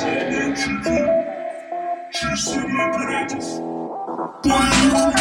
Чистый, чистый, чистый, чистый, чистый, чистый, чистый,